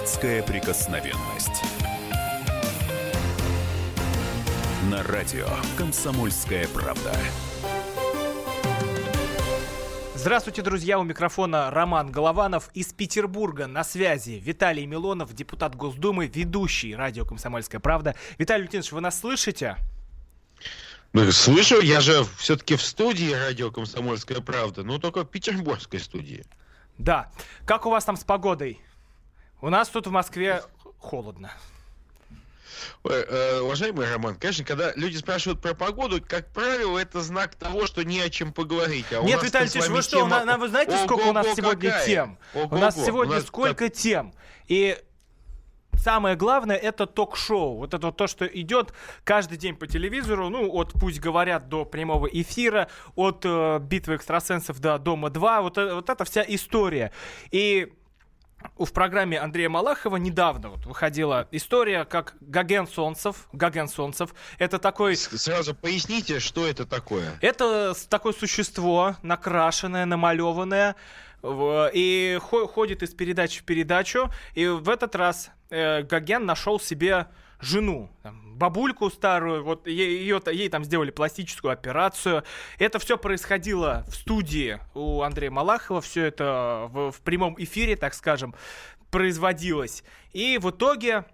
Азиатская прикосновенность. На радио «Комсомольская правда». Здравствуйте, друзья! У микрофона Роман Голованов из Петербурга. На связи Виталий Милонов, депутат Госдумы, ведущий радио «Комсомольская правда». Виталий Лютинович, вы нас слышите? Ну, слышу, я же все-таки в студии радио «Комсомольская правда», но только в петербургской студии. Да. Как у вас там с погодой? У нас тут в Москве холодно. Э, уважаемый Роман, конечно, когда люди спрашивают про погоду, как правило, это знак того, что не о чем поговорить. А Нет, Виталий Ильич, вы что, тема... на, вы знаете, сколько у нас сегодня какая? тем? Ого-го. У нас сегодня у нас сколько тем? И самое главное это ток-шоу. Вот это вот то, что идет каждый день по телевизору, ну, от «Пусть говорят» до прямого эфира, от э, «Битвы экстрасенсов» до «Дома-2». Вот, э, вот эта вся история. И в программе Андрея Малахова недавно вот выходила история, как Гаген Солнцев. Гаген Солнцев. Это такой... Сразу поясните, что это такое. Это такое существо, накрашенное, намалеванное, и ходит из передачи в передачу. И в этот раз э, Гоген нашел себе жену, там, бабульку старую, вот ее, ей там сделали пластическую операцию. Это все происходило в студии у Андрея Малахова, все это в, в прямом эфире, так скажем, производилось. И в итоге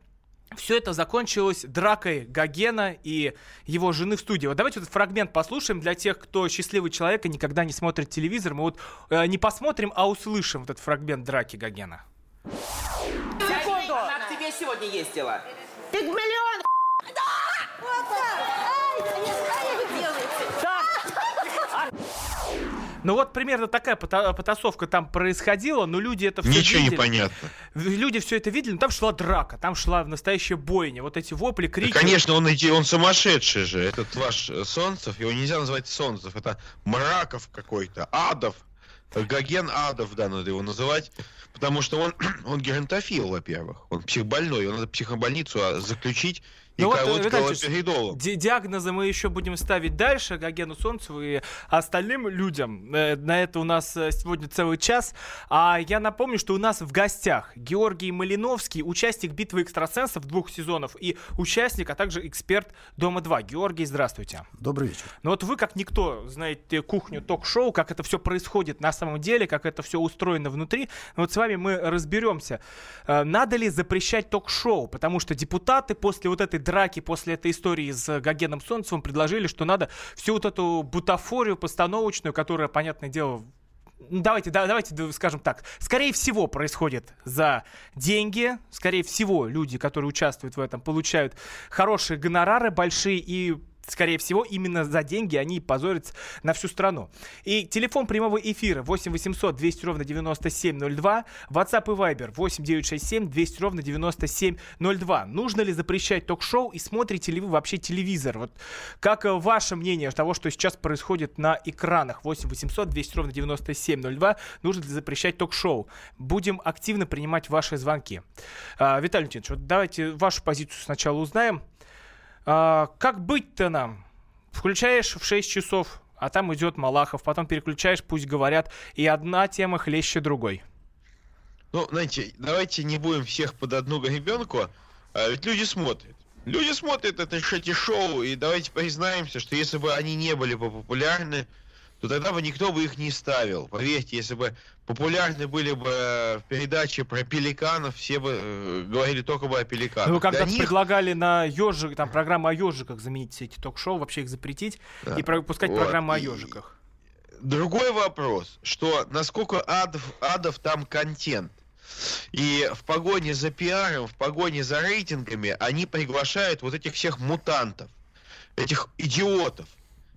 все это закончилось дракой Гогена и его жены в студии. Вот давайте этот фрагмент послушаем для тех, кто счастливый человек и никогда не смотрит телевизор. Мы вот э, не посмотрим, а услышим вот этот фрагмент драки Гогена. Секунду! Она к тебе сегодня ездила. Пигмалион! Да! Вот так! Ай, я не знаю, что вы делаете. Так! Ну вот примерно такая потасовка там происходила, но люди это все Ничего видели. не понятно. Люди все это видели, но там шла драка, там шла настоящая бойня. Вот эти вопли, крики. Да, конечно, он, он сумасшедший же, этот ваш Солнцев. Его нельзя назвать Солнцев. Это Мраков какой-то, Адов. Гоген Адов, да, надо его называть. Потому что он, он геронтофил, во-первых. Он психбольной. Его надо психобольницу а, заключить ну колоть вот. Ди- диагнозы мы еще будем ставить дальше, Гогену Солнцеву и остальным людям. Э, на это у нас э, сегодня целый час. А я напомню, что у нас в гостях Георгий Малиновский, участник «Битвы экстрасенсов» двух сезонов и участник, а также эксперт «Дома-2». Георгий, здравствуйте. Добрый вечер. Ну вот вы, как никто, знаете кухню ток-шоу, как это все происходит на самом деле, как это все устроено внутри. Но вот с вами мы разберемся. Э, надо ли запрещать ток-шоу? Потому что депутаты после вот этой драки после этой истории с Гогеном Солнцевым предложили, что надо всю вот эту бутафорию постановочную, которая, понятное дело, давайте, да, давайте скажем так, скорее всего происходит за деньги, скорее всего люди, которые участвуют в этом, получают хорошие гонорары большие и скорее всего, именно за деньги они позорятся на всю страну. И телефон прямого эфира 8 800 200 ровно 9702, WhatsApp и Viber 8 967 200 ровно 9702. Нужно ли запрещать ток-шоу и смотрите ли вы вообще телевизор? Вот как э, ваше мнение того, что сейчас происходит на экранах? 8 800 200 ровно 9702. Нужно ли запрещать ток-шоу? Будем активно принимать ваши звонки. А, Виталий Леонидович, вот давайте вашу позицию сначала узнаем. А, как быть-то нам? Включаешь в 6 часов, а там идет Малахов, потом переключаешь, пусть говорят, и одна тема хлеще другой. Ну, знаете, давайте не будем всех под одну гребенку, а ведь люди смотрят. Люди смотрят это эти шоу, и давайте признаемся, что если бы они не были бы популярны, то тогда бы никто бы их не ставил. Поверьте, если бы популярны были бы э, передачи про пеликанов, все бы э, говорили только бы о пеликанах. Ну, когда них... предлагали на ежик, там, программу о ежиках заменить все эти ток-шоу, вообще их запретить да. и пропускать вот. программу о ежиках. Другой вопрос, что насколько адов, адов там контент. И в погоне за пиаром, в погоне за рейтингами они приглашают вот этих всех мутантов, этих идиотов,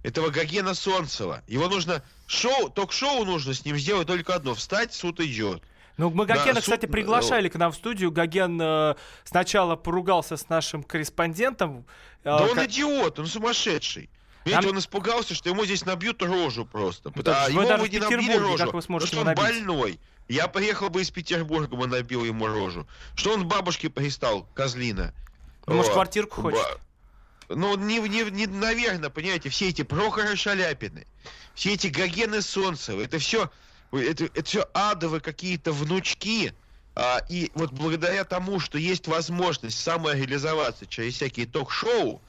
этого Гогена Солнцева. Его нужно шоу, ток-шоу нужно с ним сделать только одно. Встать, суд идет. Ну, мы Гогена, да, кстати, суд... приглашали к нам в студию. Гоген э, сначала поругался с нашим корреспондентом. Э, да как... он идиот, он сумасшедший. Видите, Нам... он испугался, что ему здесь набьют рожу просто. Да, ему вы не набили рожу, как вы потому что он набить? больной. Я приехал бы из Петербурга, бы набил ему рожу. Что он бабушке пристал, козлина? Ну, может, квартирку хочет? Ну, не, не, не, наверное, понимаете, все эти Прохоры Шаляпины, все эти Гогены Солнцевы, это все, это, это все адовые какие-то внучки А, и вот благодаря тому, что есть возможность самореализоваться через всякие ток-шоу,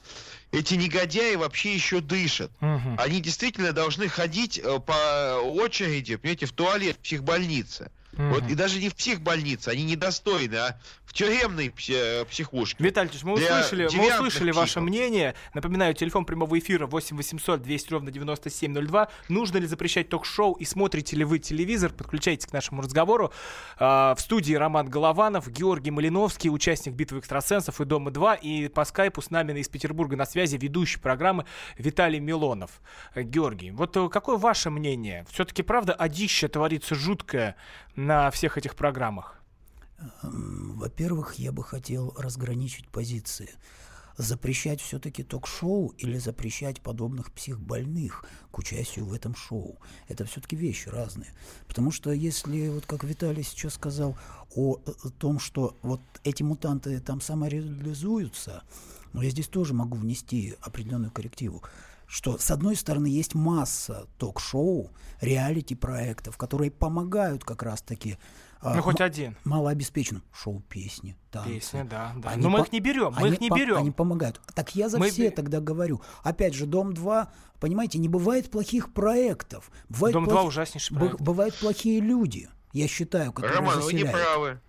эти негодяи вообще еще дышат. Мгм. Они действительно должны ходить э, по очереди, понимаете, в туалет в психбольнице. Вот, и даже не в психбольнице, они недостойны, а в тюремной пси- психушке. Виталий мы услышали, мы услышали ваше мнение. Напоминаю, телефон прямого эфира 8 800 200 ровно 9702. Нужно ли запрещать ток-шоу и смотрите ли вы телевизор? Подключайтесь к нашему разговору. А, в студии Роман Голованов, Георгий Малиновский, участник «Битвы экстрасенсов» и «Дома-2». И по скайпу с нами из Петербурга на связи ведущий программы Виталий Милонов. Э, Георгий, вот э, какое ваше мнение? Все-таки, правда, одище творится жуткое на всех этих программах? М, Во-первых, я бы хотел разграничить позиции. Запрещать все-таки ток-шоу или запрещать подобных психбольных к участию в этом шоу. Это все-таки вещи разные. Потому что если, вот как Виталий сейчас сказал, о, э, том, что вот эти мутанты там самореализуются, но я здесь тоже могу внести определенную коррективу что, с одной стороны, есть масса ток-шоу, реалити-проектов, которые помогают как раз-таки а, Ну, хоть м- один. малообеспеченным шоу-песни, танцы. Песня, да, да. Они Но мы по- их не берем, мы они их не по- берем. Они помогают. Так я за Мы все тогда говорю. Опять же, Дом-2, понимаете, не бывает плохих проектов. Бывает Дом-2 плохи- ужаснейший проект. Бывают плохие люди, я считаю, которые Роман, вы не заселяют.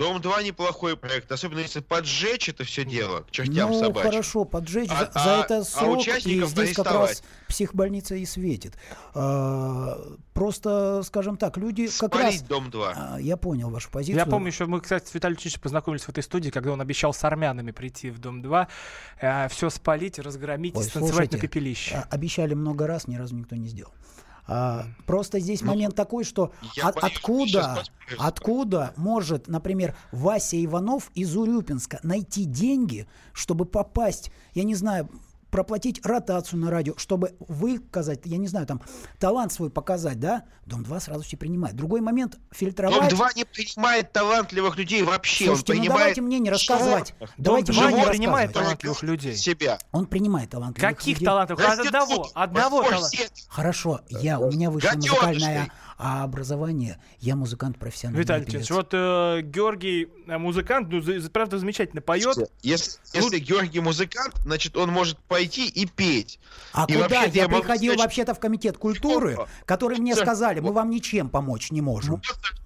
Правы. Дом-2 неплохой проект, особенно если поджечь это все дело к чертям ну, собачьим. хорошо, поджечь А- за, а- это а срок, и участников здесь как раз психбольница и светит. А, просто, скажем так, люди как раз... Спалить Дом-2. А, я понял вашу позицию. Я помню, еще мы, кстати, с Виталием Ильичем познакомились в этой студии, когда он обещал с армянами прийти в Дом-2, все спалить, разгромить Ой, и станцевать слушайте, на пепелище. а, обещали много раз, ни разу никто не сделал. А, просто здесь момент такой, что Ну, от- что откуда, откуда может, например, Вася Иванов из Урюпинска найти деньги, чтобы попасть, я не знаю, проплатить ротацию на радио, чтобы выказать, я не знаю, там, талант свой показать, да? Дом-2 сразу все принимает. Другой момент, фильтровать... Дом-2 не принимает талантливых людей вообще. Слушайте, он ну принимает давайте мне не рассказывать. животных. Давайте Дом-2 мне не принимает талантливых людей. себя. Он принимает талантливых Каких людей. талантов? Растет Одного, тут. одного таланта. все- Хорошо, я, у меня высшее музыкальное образование, я музыкант профессиональный. Виталий певец. Ильич, вот э, Георгий э, музыкант, ну, правда, замечательно поет. Если, если Георгий музыкант, значит, он может пойти и петь. А И куда? я я приходил сказать, вообще-то в комитет культуры, которые мне сказали, мы вам ничем помочь не можем.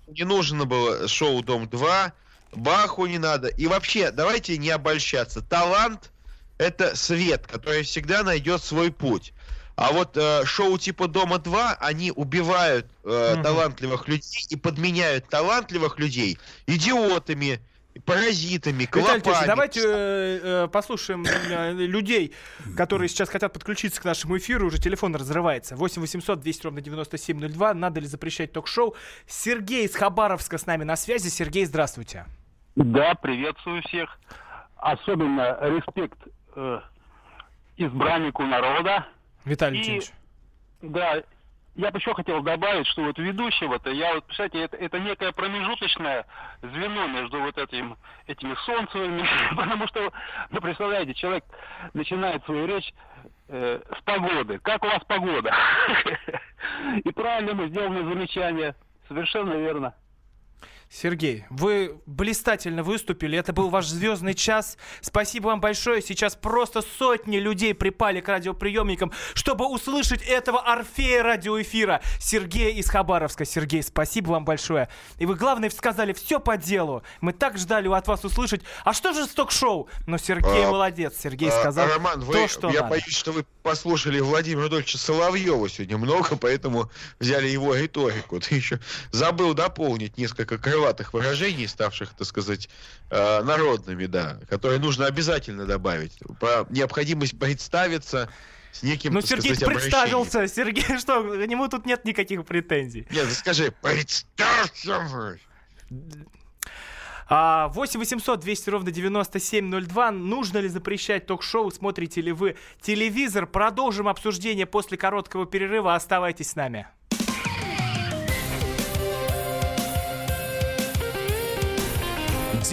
Не нужно было шоу Дом-2, Баху не надо. И вообще, давайте не обольщаться. Талант — это свет, который всегда найдет свой путь. А вот э, шоу типа Дома-2, они убивают э, Мгм. талантливых людей и подменяют талантливых людей идиотами, паразитами, Виталий клопами. давайте э, э, послушаем э, людей, которые сейчас хотят подключиться к нашему эфиру. Уже телефон разрывается. 8 800 200 ровно 9702. Надо ли запрещать ток-шоу? Сергей из Хабаровска с нами на связи. Сергей, здравствуйте. Да, приветствую всех. Особенно респект э, избраннику народа. Виталий И- Ильич. Да, я бы еще хотел добавить, что вот ведущего-то, я вот, представляете, это, это некое промежуточное звено между вот этим, этими солнцевыми, потому что, вы представляете, человек начинает свою речь э, с погоды. Как у вас погода? И правильно мы сделано замечание. Совершенно верно. Сергей, вы блистательно выступили. Это был ваш звездный час. Спасибо вам большое. Сейчас просто сотни людей припали к радиоприемникам, чтобы услышать этого орфея радиоэфира. Сергей из Хабаровска. Сергей, спасибо вам большое. И вы, главное, сказали все по делу. Мы так ждали от вас услышать. А что же с ток-шоу? Но Сергей А, молодец. Сергей А, сказал Роман, вы, то, что я надо. боюсь, что вы послушали Владимира Рудольевича Соловьева сегодня много, поэтому взяли его риторику. Ты еще забыл дополнить несколько крылатых выражений, ставших, так сказать, э, народными, да, которые нужно обязательно добавить. Про необходимость представиться с неким, Ну, Сергей сказать, обращением. представился. Сергей, что, к нему тут нет никаких претензий. Нет, скажи, представься вы. А, 8 800 200 ровно 9702. Нужно ли запрещать ток-шоу? Смотрите ли вы телевизор? Продолжим обсуждение после короткого перерыва. Оставайтесь с нами.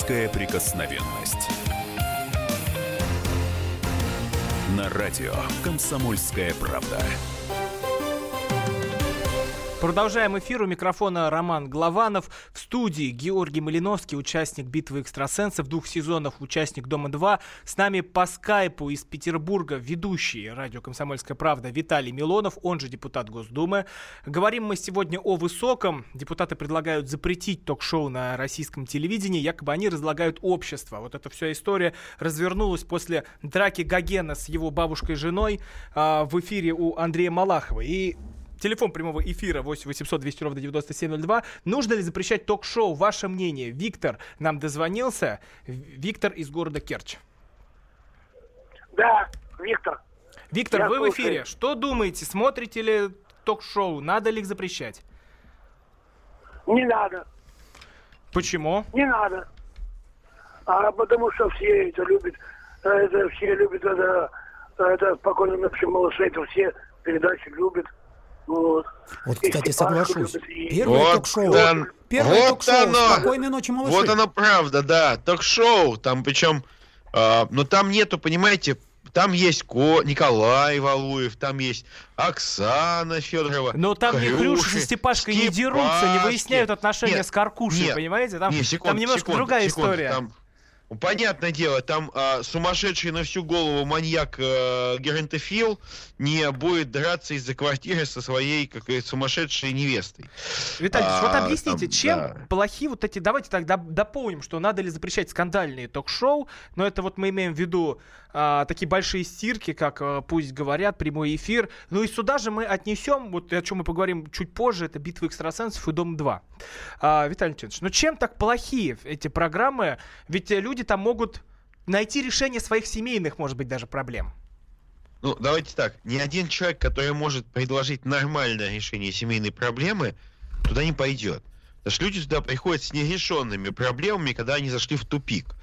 Депутатская прикосновенность. На радио «Комсомольская правда». Продолжаем эфир. У микрофона Роман Главанов. В студии Георгий Малиновский, участник «Битвы экстрасенсов», двух сезонов, участник «Дома-2». С нами по скайпу из Петербурга ведущий радио «Комсомольская правда» Виталий Милонов, он же депутат Госдумы. Говорим мы сегодня о высоком. Депутаты предлагают запретить ток-шоу на российском телевидении. Якобы они разлагают общество. Вот эта вся история развернулась после драки Гогена с его бабушкой-женой э, в эфире у Андрея Малахова. И Телефон прямого эфира 8 800 200 ровно 9702. Нужно ли запрещать ток-шоу? Ваше мнение. Виктор нам дозвонился. Виктор из города Керчь. Да, Виктор. Виктор, Я вы в слушаю. эфире. Что думаете? Смотрите ли ток-шоу? Надо ли их запрещать? Не надо, Почему? не надо. А потому что все это любят, э, это все любят это, это спокойно ночи малышей, это все передачи любят. Вот. Кстати, соглашусь. Первое Вот ток-шоу. там- Первое вот ток-шоу. оно. Спокойной ночи, малыши. Вот оно правда, да. Ток-шоу, там причем, а, но там нету, понимаете, там есть Ко, Николай Валуев, там есть Оксана Федорова. Но там не Хрюша со Степашкой не дерутся, не выясняют отношения Нет, с Каркушей, нет, понимаете? Там, не, секунду, там немножко секунду, другая секунду, история. там, ну, понятное дело, там а, сумасшедший на всю голову маньяк э, Геронтофил не будет драться из-за квартиры со своей как сумасшедшей невестой. Виталий, А, вот объясните, там, чем да. плохи вот эти... Давайте тогда дополним, что надо ли запрещать скандальные ток-шоу, но это вот мы имеем в виду а, такие большие стирки, как а, «Пусть говорят», прямой эфир. Ну и сюда же мы отнесем, вот о чем мы поговорим чуть позже, это «Битва экстрасенсов» и «Дом-2». А, Виталий Леонидович, ну чем так плохие эти программы? Ведь люди там могут найти решение своих семейных, может быть, даже проблем. Ну, давайте так. Ни один человек, который может предложить нормальное решение семейной проблемы, туда не пойдет. Потому что люди туда приходят с нерешенными проблемами, когда они зашли в тупик.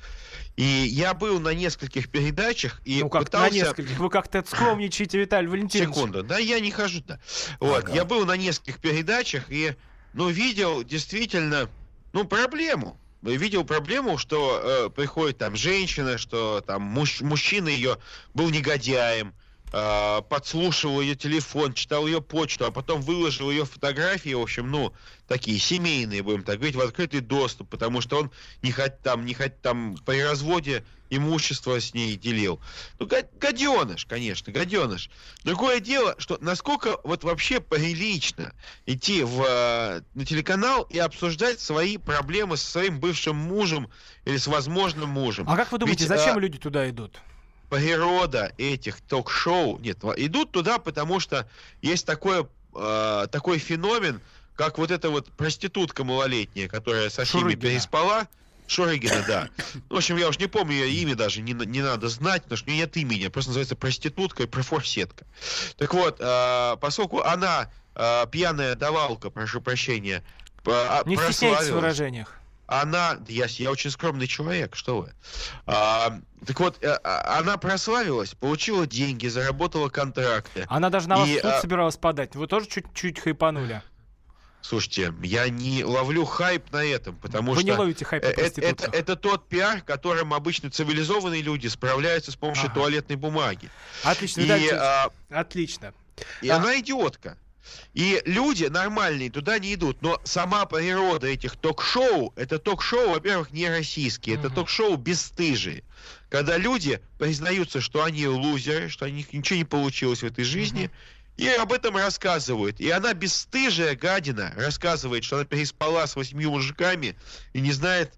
И я был на нескольких передачах и ну как пытался... на нескольких. Вы как-то скромничаете, Виталий Валентинович. Секунду. Да, я не хожу туда. Вот. Ага. Я был на нескольких передачах и, ну, видел действительно, ну, проблему. Видел проблему, что э, приходит там женщина, что там муж- мужчина ее был негодяем, э, подслушивал ее телефон, читал ее почту, а потом выложил ее фотографии, в общем, ну, такие семейные, будем так говорить, в открытый доступ, потому что он не хоть там, не хоть там при разводе имущество с ней делил. Ну, га- гаденыш, конечно, гаденыш. Другое дело, что насколько вот вообще прилично идти в, э, на телеканал и обсуждать свои проблемы со своим бывшим мужем или с возможным мужем. А как вы думаете, Ведь, зачем а, люди туда идут? Природа этих ток-шоу, нет, идут туда, потому что есть такое, э, такой феномен, как вот эта вот проститутка малолетняя, которая со всеми Шурыгина. переспала. Шурыгина, да. Ну, В общем, я уж не помню ее имя даже, не, не надо знать, потому что у нее нет имени, просто называется проститутка и профорсетка. Так вот, э, поскольку она э, пьяная давалка, прошу прощения, э, Не стесняйтесь в выражениях. Она, я, я очень скромный человек, что вы. А, так вот, э, а, она прославилась, получила деньги, заработала контракты. Она даже на вас И, в суд а, собиралась подать. Вы тоже чуть-чуть хайпанули. Слушайте, я не ловлю хайп на этом, потому Вы что... не ловите хайп на э, э, это, это тот пиар, которым обычно цивилизованные люди справляются с помощью Ага. туалетной бумаги. Отлично, И, Алексеевич, а, Отлично. И А- она идиотка. И люди нормальные туда не идут. Но сама природа этих ток-шоу, это ток-шоу, во-первых, не российские, это Мгм. ток-шоу бесстыжие. Когда люди признаются, что они лузеры, что у них ничего не получилось в этой жизни, и об этом рассказывают. И она бесстыжая гадина рассказывает, что она переспала с восьмью мужиками и не знает,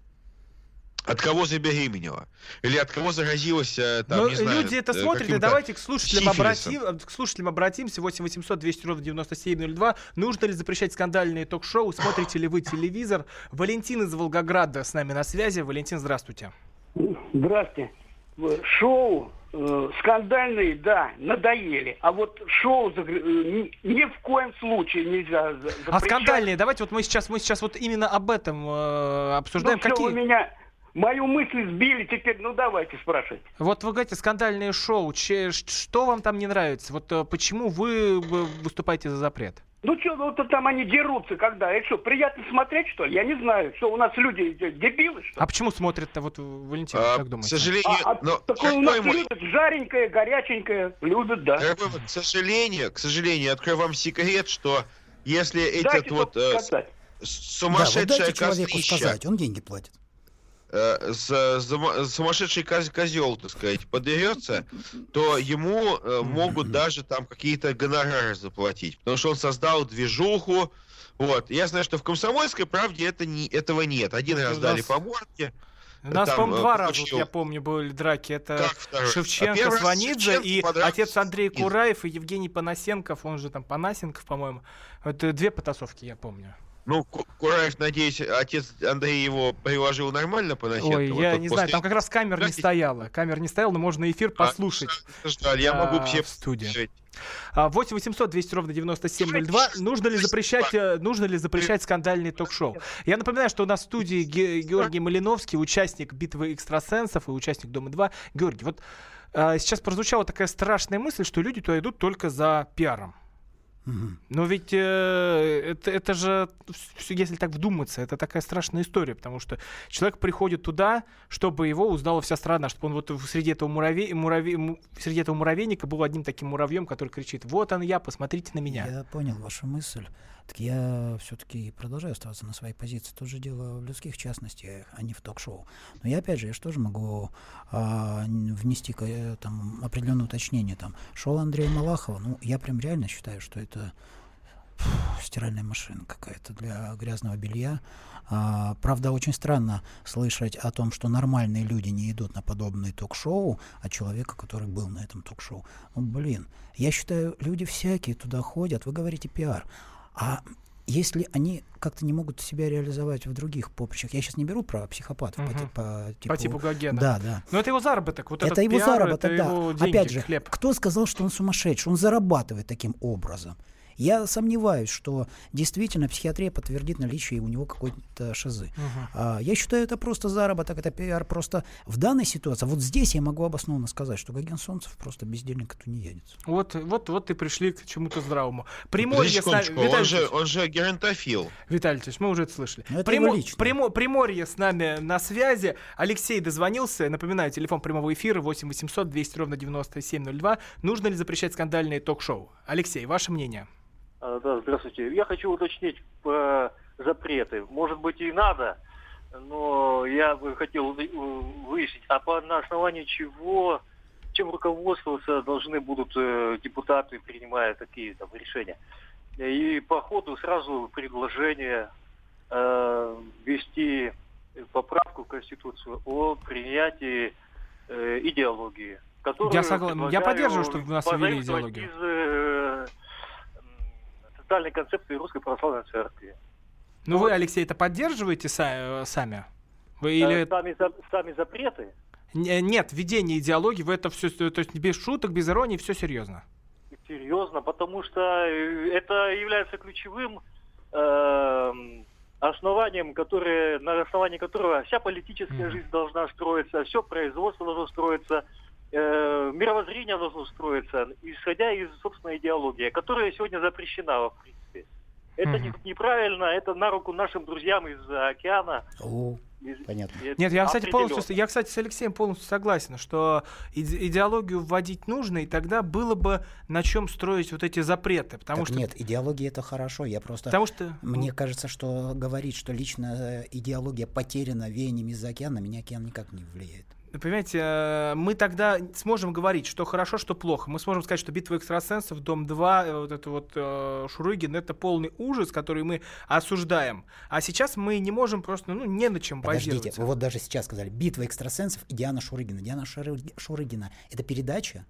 от кого забеременела. Или от кого заразилась, э, там, Но не знаю, люди это э, смотрят, и давайте к слушателям, сифилисом. обратим, к слушателям обратимся. 8 800 200 ровно 9702. Нужно ли запрещать скандальные ток-шоу? Смотрите ли вы телевизор? Валентин из Волгограда с нами на связи. Валентин, здравствуйте. Здрасте. Шоу э, скандальные, да, надоели. А вот шоу загр- э, ни, ни в коем случае нельзя А запрещать. скандальные, давайте вот мы сейчас, мы сейчас вот именно об этом э, обсуждаем. Ну, Какие? вы меня мою мысль сбили теперь, ну давайте спрашивайте. Вот вы говорите, скандальные шоу, че- что вам там не нравится? Вот э, почему вы э, выступаете за запрет? Ну что, вот там они дерутся когда? Это что, приятно смотреть, что ли? Я не знаю. Что, у нас люди э, дебилы, что ли? А почему смотрят-то, вот, Валентин, А, как к думаете? сожалению, А, а но такое у нас мой- любят жаренькое, горяченькое, любят, да. К сожалению, к сожалению, открою вам секрет, что если этот Дайте вот только э, сказать. с- Да, вот сумасшедшая дайте человеку сказать, он деньги платит. Э, с- сумасшедший козел, так сказать, подерется, то ему э, могут даже там какие-то гонорары заплатить, потому что он создал движуху. Вот. Я знаю, что в комсомольской правде это не, этого нет. Один раз у дали нас- по морде. У нас, по-моему, э, два раза, я помню, были драки. Это? А Шевченко, раз Сванидзе Шевченко и подрался отец Андрей. Кураев и Евгений Панасенков, он же там Панасенков, по-моему. Это две потасовки, я помню. Ну, Ку- Кураев, надеюсь, отец Андрей его приложил нормально по Насенкову? Ой, я Тут не после- знаю, там как раз камер не стояло. Камер не стояло, но можно эфир А, послушать. Жаль, я могу а, все в студии. послушать. А, 8 800 200 ровно 9702. Нужно ли запрещать, э, нужно ли запрещать скандальные ток-шоу? Я напоминаю, что у нас в студии Ге- Георгий Малиновский, участник битвы экстрасенсов и участник Дома-2. Георгий, вот а, сейчас прозвучала такая страшная мысль, что люди туда идут только за пиаром. Но ведь э, это, это же, если так вдуматься, это такая страшная история, потому что человек приходит туда, чтобы его узнала вся страна, чтобы он вот среди этого, муравей, муравей, му- среди этого муравейника был одним таким муравьем, который кричит, вот он я, посмотрите на меня. Я понял вашу мысль. Так я все-таки продолжаю оставаться на своей позиции. Тут же дело в людских частностях, а не в ток-шоу. Но я опять же, я же тоже могу а, внести э, там определенное уточнение. Там шоу Андрея Малахова, ну, я прям реально считаю, что это фу, стиральная машина какая-то для грязного белья. А, правда, очень странно слышать о том, что нормальные люди не идут на подобные ток-шоу от человека, который был на этом ток-шоу. Ну, блин, я считаю, люди всякие туда ходят. Вы говорите пиар. А если они как-то не могут себя реализовать в других поприщах, я сейчас не беру про психопатов по, Мгм. ти- по типу... По типу Гогена. Да, да. Но это его заработок. Вот это его пиар, заработок, это да. его деньги, Опять же, хлеб. кто сказал, что он сумасшедший? Он зарабатывает таким образом. Я сомневаюсь, что действительно психиатрия подтвердит наличие у него какой-то шизы. Мгм. А, я считаю, это просто заработок, это пиар. Просто в данной ситуации, вот здесь я могу обоснованно сказать, что Гоген Солнцев просто бездельник и тунеядец. Вот, вот, вот и пришли к чему-то здравому. Приморье Подождите с нами... секундочку, он Виталий же, он же геронтофил. Виталий Ильич, мы уже это слышали. Это личное. Примо- Приморье с нами на связи. Алексей дозвонился. Напоминаю, телефон прямого эфира 8 800 200 ровно 9702. Нужно ли запрещать скандальные ток-шоу? Алексей, ваше мнение? А, Да, здравствуйте. Я хочу уточнить по запреты. Может быть и надо, но я бы хотел вы- выяснить, а по на основании чего, чем руководствоваться должны будут э, депутаты, принимая такие там решения. И по ходу сразу предложение э, ввести поправку в Конституцию о принятии э, идеологии. которую Я согласен. Я поддерживаю, чтобы у нас ввели идеологию. из э, социальной концепции Русской Православной Церкви. Ну вы, Алексей, это поддерживаете э, сами? Вы Э, или... Сами, сами запреты Не- Нет, введение идеологии, вы это все, то есть без шуток, без иронии, все серьезно. серьезно, потому что э, это является ключевым эм, основанием, которое, на основании которого вся политическая Мгм. жизнь должна строиться, все производство должно строиться, э, мировоззрение должно строиться, исходя из собственной идеологии, которая сегодня запрещена, в принципе. Это не- неправильно, это на руку нашим друзьям из океана. Из- понятно. Нет, я, кстати, полностью, я, кстати, с Алексеем полностью согласен, что иде- идеологию вводить нужно, и тогда было бы на чем строить вот эти запреты, потому Так что... нет, идеология это хорошо. Я просто Потому что... Мне кажется, что говорить, что лично идеология потеряна веяниями из-за океана, меня океан никак не влияет. Понимаете, э, мы тогда сможем говорить, что хорошо, что плохо. Мы сможем сказать, что битва экстрасенсов, Дом 2, э, вот это вот э, Шурыгин, это полный ужас, который мы осуждаем. А сейчас мы не можем просто, ну, не на чем Подождите, базироваться. вы вот даже сейчас сказали, битва экстрасенсов и Диана Шурыгина. Диана Шуры- Шурыгина — это передача?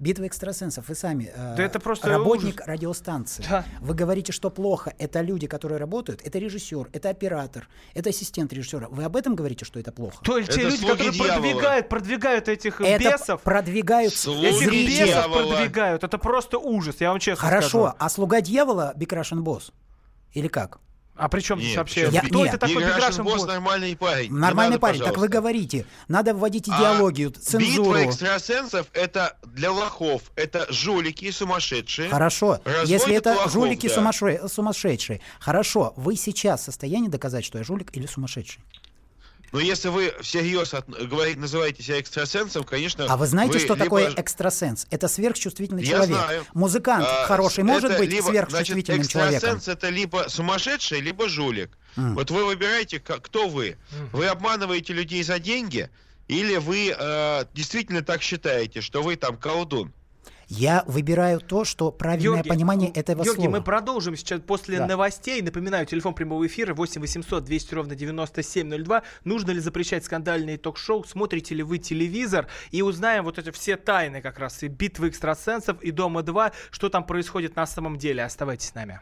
Битва экстрасенсов, вы сами э, Да это просто работник ужас. радиостанции. Да. Вы говорите, что плохо. Это люди, которые работают. Это режиссер, это оператор, это ассистент режиссера. Вы об этом говорите, что это плохо? То есть те люди, которые дьявола. продвигают, продвигают этих это бесов, продвигают Слуги этих бесов дьявола. продвигают. Это просто ужас, я вам честно Хорошо, скажу. а слуга дьявола Russian Босс? Или как? А при чем здесь вообще? Я- Кто нет. это такой Boss Boss? нормальный парень. Нормальный надо, парень, так вы пожалуйста. говорите. Надо вводить А идеологию, цензуру. Битва экстрасенсов это для лохов. Это жулики и сумасшедшие. Хорошо, Разводят если это лохов, жулики да. сумасше- сумасшедшие. Хорошо, вы сейчас в состоянии доказать, что я жулик или сумасшедший? Но если вы всерьез от- говорите, называете себя экстрасенсом, конечно... А вы знаете, что либо- такое экстрасенс? Это сверхчувствительный Я человек. знаю. Музыкант А, хороший это может быть либо- сверхчувствительным значит, человеком. экстрасенс это либо сумасшедший, либо жулик. М. Вот вы выбираете, кто вы. Вы обманываете людей за деньги, или вы э, действительно так считаете, что вы там колдун? Я выбираю то, что правильное Георгий, понимание этого Георгий, слова. мы продолжим сейчас после Да. новостей. Напоминаю, телефон прямого эфира 8 800 200 ровно 9702. Нужно ли запрещать скандальные ток-шоу? Смотрите ли вы телевизор? И узнаем вот эти все тайны как раз и битвы экстрасенсов, и Дома-2, что там происходит на самом деле. Оставайтесь с нами.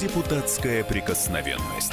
Депутатская прикосновенность.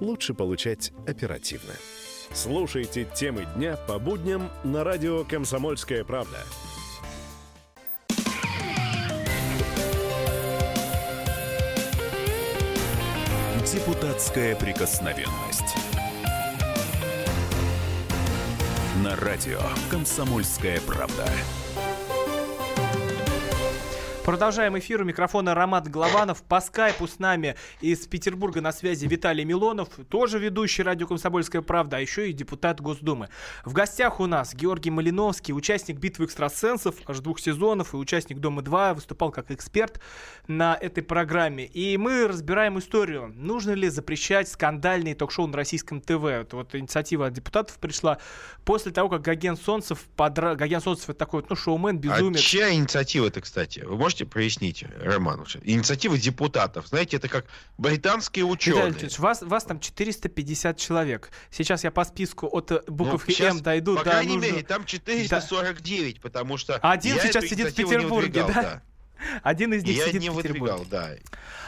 лучше получать оперативно. Слушайте темы дня по будням на радио «Комсомольская правда». Депутатская прикосновенность. На радио «Комсомольская правда». Продолжаем эфир. У микрофона Роман Голованов. По скайпу с нами из Петербурга на связи Виталий Милонов, тоже ведущий радио «Комсомольская правда», а еще и депутат Госдумы. В гостях у нас Георгий Малиновский, участник «Битвы экстрасенсов» аж двух сезонов и участник «Дома-2», выступал как эксперт на этой программе. И мы разбираем историю, нужно ли запрещать скандальные ток-шоу на российском ТВ. Это вот инициатива от депутатов пришла после того, как Гоген Солнцев, подра... Гоген Солнцев это такой вот, ну, шоумен, безумец. А чья инициатива это, кстати? Вы можете прояснить, Роман? вообще? Инициатива депутатов. Знаете, это как британские ученые. Вас, вас там 450 человек. Сейчас я по списку от э, буковки Ну, М дойду. По да, крайней нужно- мере, там 449, потому что... Один сейчас сидит в Петербурге, выдвигал, да? Один из них Я сидит не в Петербурге. выдвигал, да.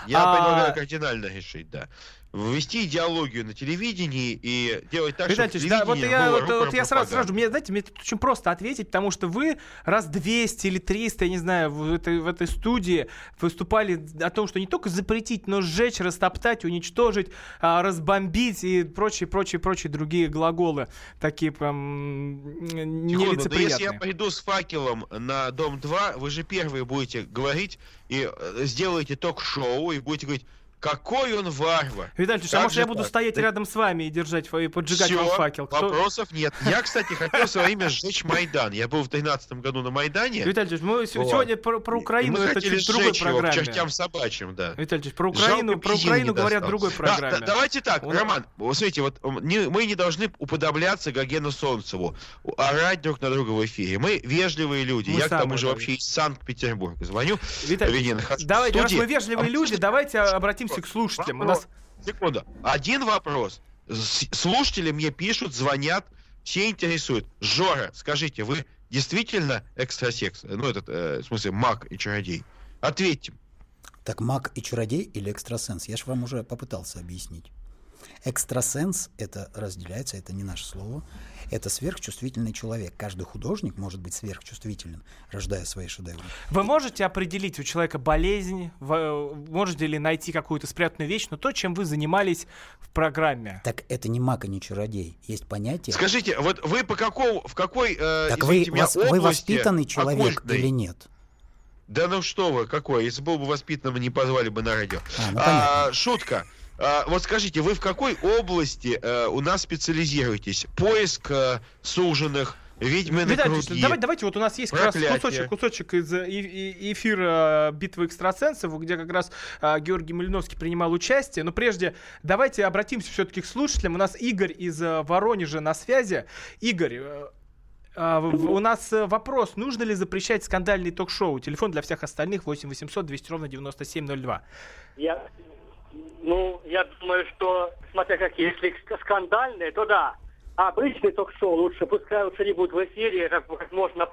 Я А- предлагаю кардинально решить, да. Ввести идеологию на телевидении и делать так, чтобы Витальевич, да, вот я, вот, вот рупором я сразу скажу, мне, знаете, мне тут очень просто ответить, потому что вы раз 200 или 300, я не знаю, в этой, в этой студии выступали о том, что не только запретить, но сжечь, растоптать, уничтожить, а, разбомбить и прочие, прочие, прочие другие глаголы, такие прям Секунду, но если я нелицеприятные. пойду с факелом на Дом 2, вы же первые будете говорить и э, сделаете ток-шоу и будете говорить, какой он варвар. Виталий а может же я буду так? стоять рядом с вами и держать и поджигать Всё, вам факел? Кто- вопросов нет. Я, кстати, хотел в свое время сжечь Майдан. Я был в 2013 году на Майдане. Виталий мы сегодня про, Украину, мы это чуть другой сжечь его к программе. чертям собачьим, да. Виталий про Жалко, Украину, про Украину говорят в другой программе. да, давайте так, Роман, вот смотрите, вот не- мы не должны уподобляться Гогену Солнцеву, орать друг на друга в эфире. Мы вежливые люди. Мы Я к тому же вообще из Санкт-Петербурга звоню. Виталий, давайте, раз мы вежливые А люди, давайте обратимся к слушателям. У нас Вопрос. Секунду. Один вопрос. Слушатели мне пишут, звонят, все интересуют. Жора, скажите, вы действительно экстрасекс? Ну, этот, э, в смысле, маг и чародей? Ответьте. Так маг и чародей или экстрасенс? Я же вам уже попытался объяснить. Экстрасенс это разделяется, это не наше слово. Это сверхчувствительный человек. Каждый художник может быть сверхчувствителен, рождая свои шедевры. Вы можете определить у человека болезнь, вы можете ли найти какую-то спрятанную вещь, но то, чем вы занимались в программе. Так это не маг и не чародей. Есть понятие. Скажите, вот вы по какому, в какой, э, так вы, меня, вас- вы воспитанный человек оккультной? или нет? Да ну что вы, какой? Если был бы воспитанным, не позвали бы на радио. А, ну, А, шутка. А, вот скажите, вы в какой области э, у нас специализируетесь? Поиск э, суженых, ведьмины Виталий круги. Давайте, давайте, вот у нас есть как раз Проклятие. кусочек, кусочек из э, и- эфира «Битвы экстрасенсов», где как раз а, Георгий Малиновский принимал участие. Но прежде давайте обратимся все-таки к слушателям. У нас Игорь из э, Воронежа на связи. Игорь, э, в- у нас э, вопрос, нужно ли запрещать скандальные ток-шоу? Телефон для всех остальных 8 800 200 ровно 9702. Я, ну, я думаю, что, смотря какие, если ск- скандальные, то да. А обычный ток-шоу лучше, пускай лучше не будут в эфире, как, как можно,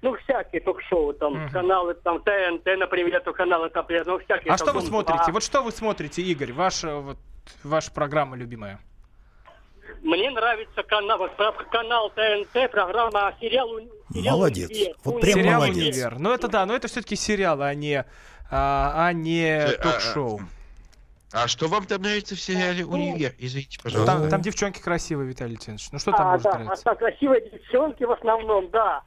ну, всякие ток-шоу, там, Мгм. каналы, там, ТНТ, например, то каналы, например, ну, всякие. А там, что вы смотрите? 2. Вот что вы смотрите, Игорь? Ваша, вот, ваша программа любимая. Мне нравится канал, вот, канал ТНТ, программа сериал, «Уни- сериал Молодец. «Универ». Вот прям Сериал молодец. «Универ». Ну это да, но это все-таки сериал, а не, а, а не Э, а, ток-шоу. А что вам там нравится в сериале «Универ»? Извините, пожалуйста. Там, там девчонки красивые, Виталий Леонидович. Ну что там А, может да, а нравиться? там красивые девчонки в основном, да.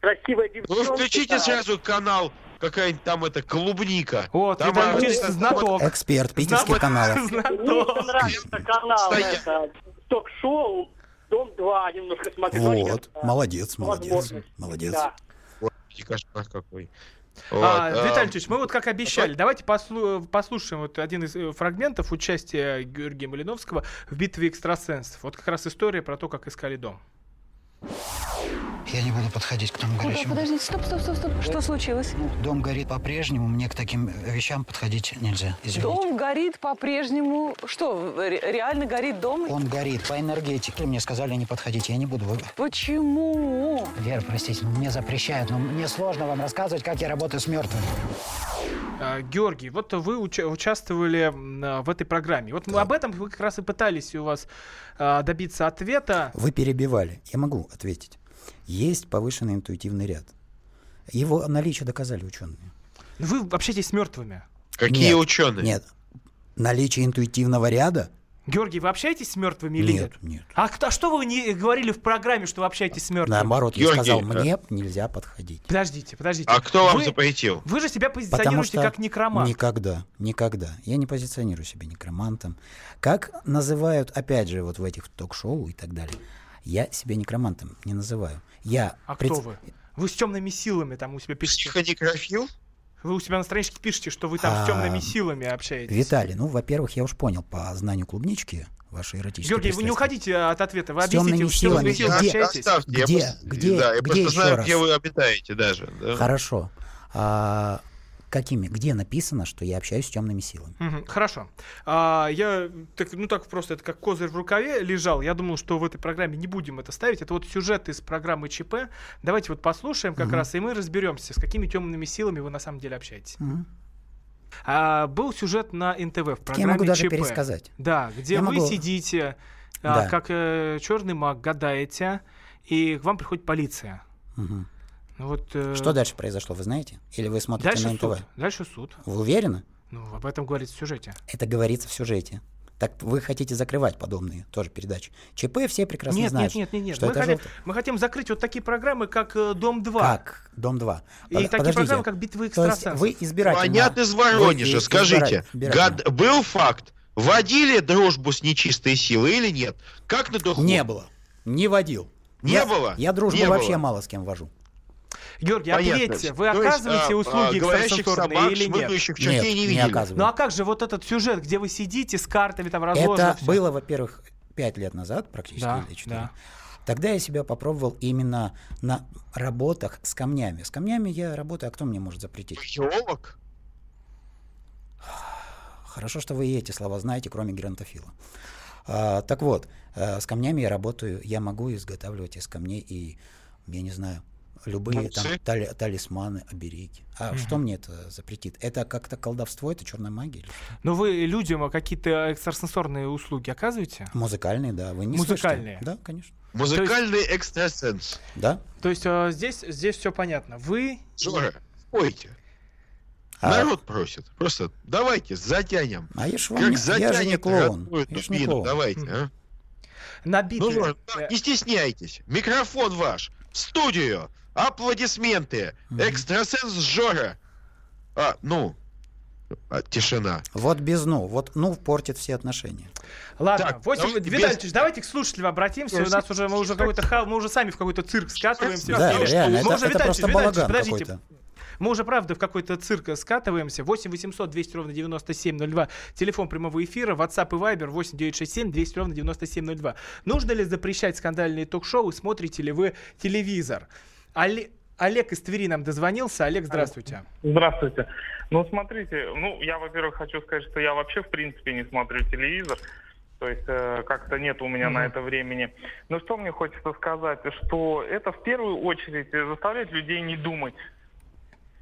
Красивые девчонки. Вы включите да. сразу канал какая-нибудь там это клубника. Вот, Там, Виталий а, Леонидович вот- знаток. Эксперт питерских Знаток. каналов. Мне Знаток. нравится канал, Стоять. это, ток-шоу «Дом-2», немножко смотрю. Вот, молодец, молодец, молодец. Да. Господи, кошмар какой. А, Вот, а, Виталий Леонидович, мы вот как обещали, давайте послу- послушаем вот один из э, фрагментов участия Георгия Малиновского в битве экстрасенсов. Вот как раз история про то, как искали дом. Я не буду подходить к тому горячему. Подождите, стоп, стоп, стоп, стоп. Что случилось? Дом горит по-прежнему, мне к таким вещам подходить нельзя, извините. Дом горит по-прежнему. Что, ре- реально горит дом? Он горит по энергетике. Мне сказали не подходить, я не буду. Почему? Вера, простите, но мне запрещают, но мне сложно вам рассказывать, как я работаю с мертвыми. А, Георгий, вот вы уча- участвовали а, в этой программе. Вот мы об этом вы как раз и пытались у вас а, добиться ответа. Вы перебивали. Я могу ответить. Есть повышенный интуитивный ряд. Его наличие доказали ученые. Вы общаетесь с мертвыми. Какие Нет, ученые? Нет. Наличие интуитивного ряда? Георгий, вы общаетесь с мертвыми или нет? Нет, нет. А, а что вы не говорили в программе, что вы общаетесь с мертвыми? Наоборот, я Георгий, сказал, э, мне нельзя подходить. Подождите, подождите. А кто вам вы, запретил? Вы же себя позиционируете как некромант. никогда, никогда. Я не позиционирую себя некромантом. Как называют, опять же, вот в этих ток-шоу и так далее, я себя некромантом не называю. Я А пред- кто вы? Вы с темными силами там у себя пишете. Психодекрофил? Вы у себя на страничке пишете, что вы там с А, темными силами общаетесь. Виталий, ну, во-первых, я уж понял по знанию клубнички ваши эротические Георгий, вы не уходите от ответа. Вы С темными объясните, что вы силами. с силами Где- общаетесь. Оставьте, я Где? просто- Где? Да, я Где просто еще знаю, раз? где вы обитаете даже. да. Хорошо. А, какими? Где написано, что я общаюсь с темными силами? Мгм, Хорошо. А, я так, ну так просто это как козырь в рукаве лежал. Я думал, что в этой программе не будем это ставить. Это вот сюжет из программы ЧП. Давайте вот послушаем как Мгм. раз, и мы разберемся, с какими темными силами вы на самом деле общаетесь. Мгм. А, был сюжет на НТВ в программе Я могу даже ЧП. пересказать. Да, где Я вы могу- сидите, а, Да. как черный маг, гадаете, и к вам приходит полиция. Мгм. Ну Вот, э, Что дальше произошло, вы знаете? Или вы смотрите Дальше на НТВ? суд. Дальше суд. Вы уверены? Ну, об этом говорится в сюжете. Это говорится в сюжете. Так вы хотите закрывать подобные тоже передачи. ЧП все прекрасно Нет, знают, нет, нет, нет, нет. что Мы это хотим, желто- мы хотим закрыть вот такие программы, как э, Дом-2. Как? Дом-2. И Под- такие подождите. программы, как «Битва То есть экстрасенсов». вы избирательно... Звонят из вы Воронежа. и- Скажите, гад- был факт? Водили дружбу с нечистой силой или нет? Как на духу? Не было. Не водил. Не я, было? Я дружбу Не вообще было. мало с кем вожу. Георгий, Понятно. ответьте, вы То есть, оказываете а, услуги а, экстрасенсорные или нет? Нет, не не оказываю. Ну а как же вот этот сюжет, где вы сидите с картами там разложено Это всё? было, во-первых, пять лет назад, практически, Да, или четыре. да. Тогда я себя попробовал именно на работах с камнями. С камнями я работаю, а кто мне может запретить? Археолог? Хорошо, что вы и эти слова знаете, кроме геронтофила. А, так вот, э, с камнями я работаю, я могу изготавливать из камней и, я не знаю, любые там тали- талисманы, обереги. А что мне это запретит? Это как-то колдовство, это черная магия? Но вы людям какие-то экстрасенсорные услуги оказываете? Музыкальные, да. Вы не Музыкальные? слышите? Да, конечно. Музыкальный экстрасенс. Да. То есть э, здесь, здесь все понятно. Вы... Жора, спойте. А- Народ просит. Просто давайте, затянем. А я ж вам Как не- я же не клоун. Я ж не клоун. Давайте, а? На Ну. Жора, не стесняйтесь. Микрофон ваш. В студию. Аплодисменты. Экстрасенс Жора. А, ну, а, тишина. Вот без «ну». Вот «ну» портит все отношения. Ладно, Так, 8... давайте Витальевич, без- давайте к слушателям обратимся. У нас уже мы уже какой-то ха- мы уже сами в какой-то цирк скатываемся. Да, Или- реально, Мы это- уже, это просто балаган подождите. какой-то. Мы уже, правда, в какой-то цирк скатываемся. 8 800 200 ровно 9702. Телефон прямого эфира. WhatsApp и Viber 8 967 200 ровно 9702. Нужно ли запрещать скандальные ток-шоу? Смотрите ли вы телевизор? Оле- Олег из Твери нам дозвонился. Олег, здравствуйте. Здравствуйте. Ну, смотрите, ну, я, во-первых, хочу сказать, что я вообще, в принципе, не смотрю телевизор. То есть э, как-то нет у меня на это времени. Но что мне хочется сказать, что это в первую очередь заставляет людей не думать.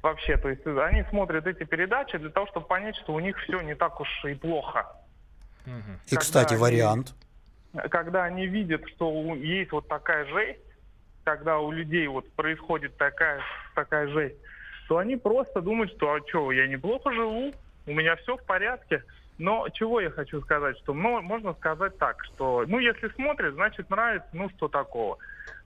Вообще, то есть они смотрят эти передачи для того, чтобы понять, что у них все не так уж и плохо. И, кстати, они- вариант. когда они видят, что у- есть вот такая жесть, когда у людей вот происходит такая, такая жесть, то они просто думают, что а что, я неплохо живу, у меня все в порядке. Но чего я хочу сказать, что мо- можно сказать так, что ну если смотрят, значит нравится, ну что такого.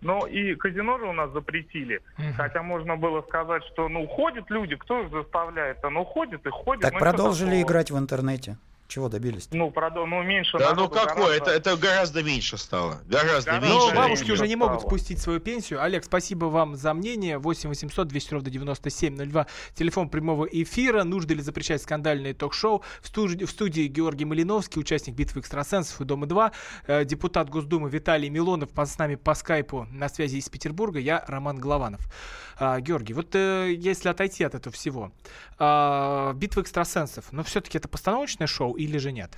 Но и казино же у нас запретили. Хотя можно было сказать, что ну ходят люди, кто их заставляет, а ну ходят и ходят. Так ну, продолжили играть в интернете. Чего добились? Ну, продо- ну меньше Да ну какое? гораздо. Это, это гораздо меньше стало. Гораздо Гораздо меньше. Но бабушки меньше уже не могут спустить свою пенсию. Олег, спасибо вам за мнение. 8 800 200 ровно 9702. Телефон прямого эфира. Нужно ли запрещать скандальные ток-шоу? В студии, в студии Георгий Малиновский, участник битвы экстрасенсов и Дома 2. э, депутат Госдумы Виталий Милонов по- с нами по скайпу на связи из Петербурга. Я Роман Голованов. А, Георгий, вот э, если отойти от этого всего. а, битва экстрасенсов. Но все-таки это постановочное шоу или же нет?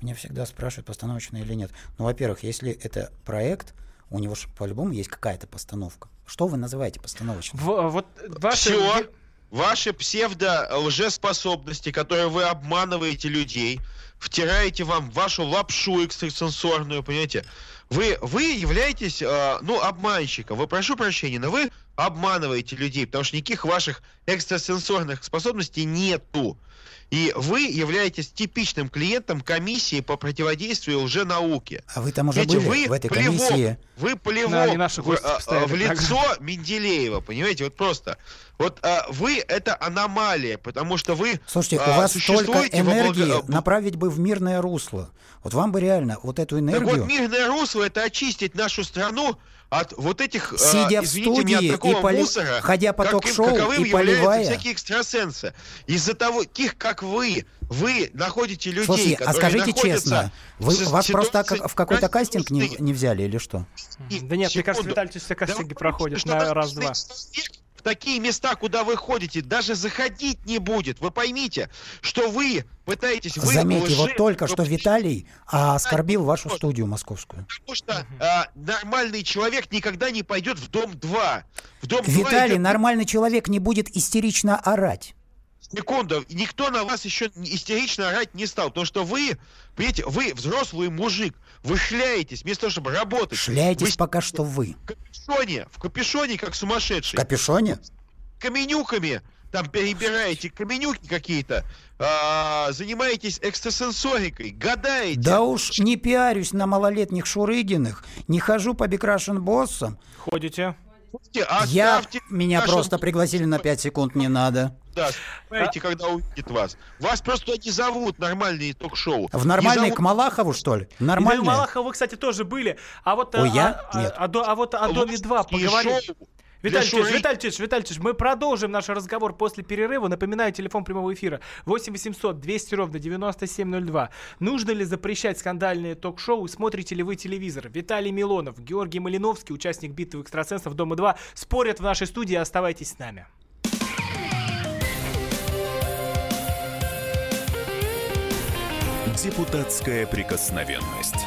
Меня всегда спрашивают, постановочно или нет. Ну, во-первых, если это проект, у него же по-любому есть какая-то постановка. Что вы называете постановочным? В- вот ваши... Все. Ваши псевдо-лжеспособности, которые вы обманываете людей, втираете вам вашу лапшу экстрасенсорную, понимаете? Вы, вы являетесь, э, ну, обманщиком. Вы, прошу прощения, но вы обманываете людей, потому что никаких ваших экстрасенсорных способностей нету. И вы являетесь типичным клиентом комиссии по противодействию лженауке. А вы там уже Видите, были вы в этой плевок, комиссии? Вы плевок Да, в, гости а, в лицо Менделеева, понимаете, вот просто. Вот а, вы это аномалия, потому что вы Слушайте, а, у вас столько во энергии благо- направить бы в мирное русло. Вот вам бы реально вот эту Так энергию, вот, мирное русло это очистить нашу страну от вот этих, а, Сидя в извините меня, от студии и поли- мусора, ходя по каким- ток-шоу каковым и являются поливая. всякие экстрасенсы. Из-за того, таких как вы, вы находите людей, Слушайте, а которые скажите находятся честно, вы, в вас просто как- в какой-то кастинг не, не взяли или что? Да нет, мне кажется, секунду. Виталий все кастинги Да, проходят что на раз-два. В такие места, куда вы ходите, даже заходить не будет. Вы поймите, что вы пытаетесь... Вы Заметьте, вот лжи- только что Виталий а, оскорбил вашу студию московскую. Потому что а, нормальный человек никогда не пойдет в дом 2. В дом 2 Виталий, идет- нормальный человек не будет истерично орать. Секунду, никто на вас еще истерично орать не стал, потому что вы, понимаете, вы взрослый мужик, вы шляетесь вместо того, чтобы работать. Шляетесь Вы пока что вы. в капюшоне, в капюшоне, как В сумасшедший. капюшоне? каменюками там перебираете каменюки какие-то, а, занимаетесь экстрасенсорикой, гадаете. Да уж не пиарюсь на малолетних Шурыгиных, не хожу по Бикрашен боссам. Ходите? Слушайте, Я, оставьте меня нашим просто пригласили на 5 секунд, не надо. Да, знаете, когда увидит вас. Вас просто туда не зовут нормальные ток-шоу. В нормальный зовут- к Малахову, что ли? Малахова вы, кстати, тоже были. А вот, Ой, а, я? а- Нет. а до- а вот о Доме 2 Русские поговорим. шоу Виталий Шуры- Виталий мы продолжим наш разговор после перерыва. Напоминаю, телефон прямого эфира 8 800 200 ровно 9702. Нужно ли запрещать скандальные ток-шоу? Смотрите ли вы телевизор? Виталий Милонов, Георгий Малиновский, участник битвы экстрасенсов Дома 2, спорят в нашей студии. Оставайтесь с нами. Депутатская прикосновенность.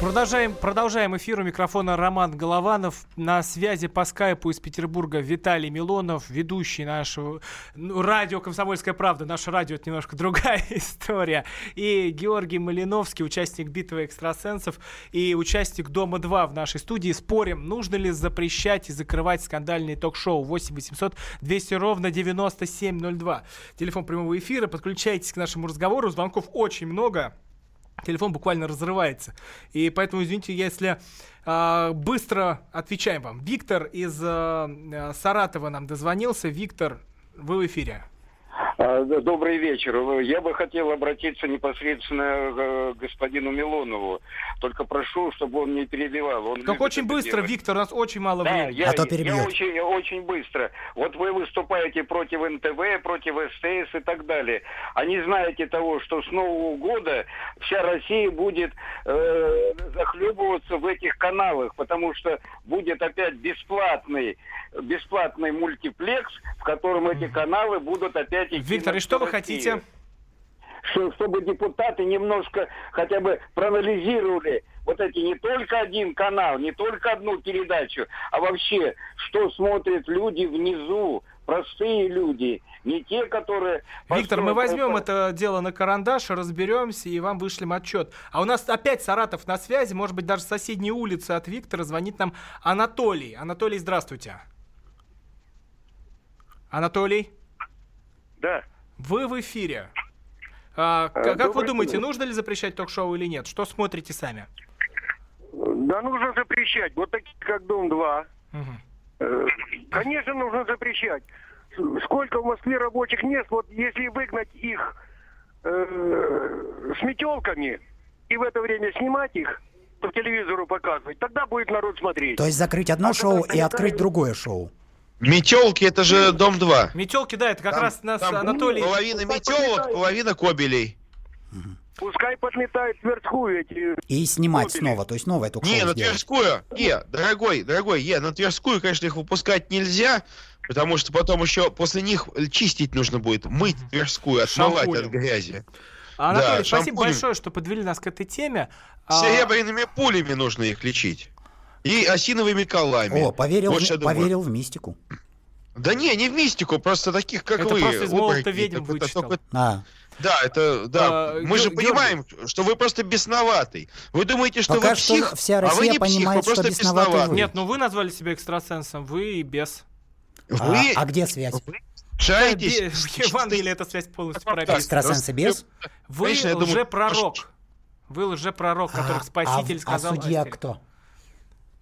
Продолжаем, продолжаем эфир. У микрофона Роман Голованов. На связи по скайпу из Петербурга Виталий Милонов, ведущий нашего ну, радио «Комсомольская правда». Наше радио — это немножко другая история. И Георгий Малиновский, участник «Битвы экстрасенсов» и участник «Дома-2» в нашей студии. Спорим, нужно ли запрещать и закрывать скандальные ток-шоу 8 800 200 ровно 9702. Телефон прямого эфира. Подключайтесь к нашему разговору. Звонков очень много телефон буквально разрывается. И поэтому, извините, если э, быстро отвечаем вам. Виктор из э, Саратова нам дозвонился. Виктор, вы в эфире. А, Добрый вечер. Я бы хотел обратиться непосредственно к господину Милонову. Только прошу, чтобы он не перебивал. Он Как очень быстро, делать. Виктор, у нас очень мало Да, времени. я, я очень, очень быстро. Вот вы выступаете против НТВ, против СТС и так далее. А не знаете того, что с Нового года вся Россия будет э, захлебываться в этих каналах, потому что будет опять бесплатный, бесплатный мультиплекс, в котором эти каналы будут опять идти Виктор, и что вы хотите? Что- чтобы депутаты немножко хотя бы проанализировали вот эти не только один канал, не только одну передачу, а вообще, что смотрят люди внизу, простые люди, не те, которые... Виктор, мы возьмем это дело на карандаш, разберемся и вам вышлем отчет. А у нас опять Саратов на связи, может быть, даже с соседней улицы от Виктора звонит нам Анатолий. Анатолий, здравствуйте. Анатолий? Да. Вы в эфире. А, Э, как вы думаете, день. нужно ли запрещать ток-шоу или нет? Что смотрите сами? Да нужно запрещать. Вот такие, как Дом-2. Э, Конечно, нужно запрещать. Сколько в Москве рабочих мест, вот если выгнать их э, с метелками и в это время снимать их, по телевизору показывать, тогда будет народ смотреть. То есть закрыть одно шоу и открыть другое шоу. Метелки это же дом 2. Метелки, да, это как Там- раз нас там Анатолий... Половина метелок, половина кобелей. Пускай подметают Тверскую эти... И снимать снова, то есть новое ток-шоу Не, на. Тверскую, не, дорогой, дорогой, е, на Тверскую, конечно, их выпускать нельзя, потому что потом еще после них чистить нужно будет, мыть Тверскую, отмывать от грязи. Анатолий, Да, спасибо большое, что подвели нас к этой теме. А, Серебряными пулями нужно их лечить. И осиновыми колами. О, поверил, Вот в- что поверил в мистику. Да не, не в мистику, просто таких, как Это вы. просто из «Молота ведьм» только- А, Да, это, да. А, мы же Ге- понимаем, что вы просто бесноватый. Вы думаете, что Пока вы что псих, вся а вы не псих, понимает, вы что просто бесноватый вы. Нет, ну вы назвали себя экстрасенсом, вы и без. Вы а, а где связь? шаритесь Бе- с В Евангелии эта связь полностью прописана. Экстрасенсы без? Вы Конечно, думаю, лжепророк. Вы лжепророк, которых А, Спаситель а, сказал. а судья кто?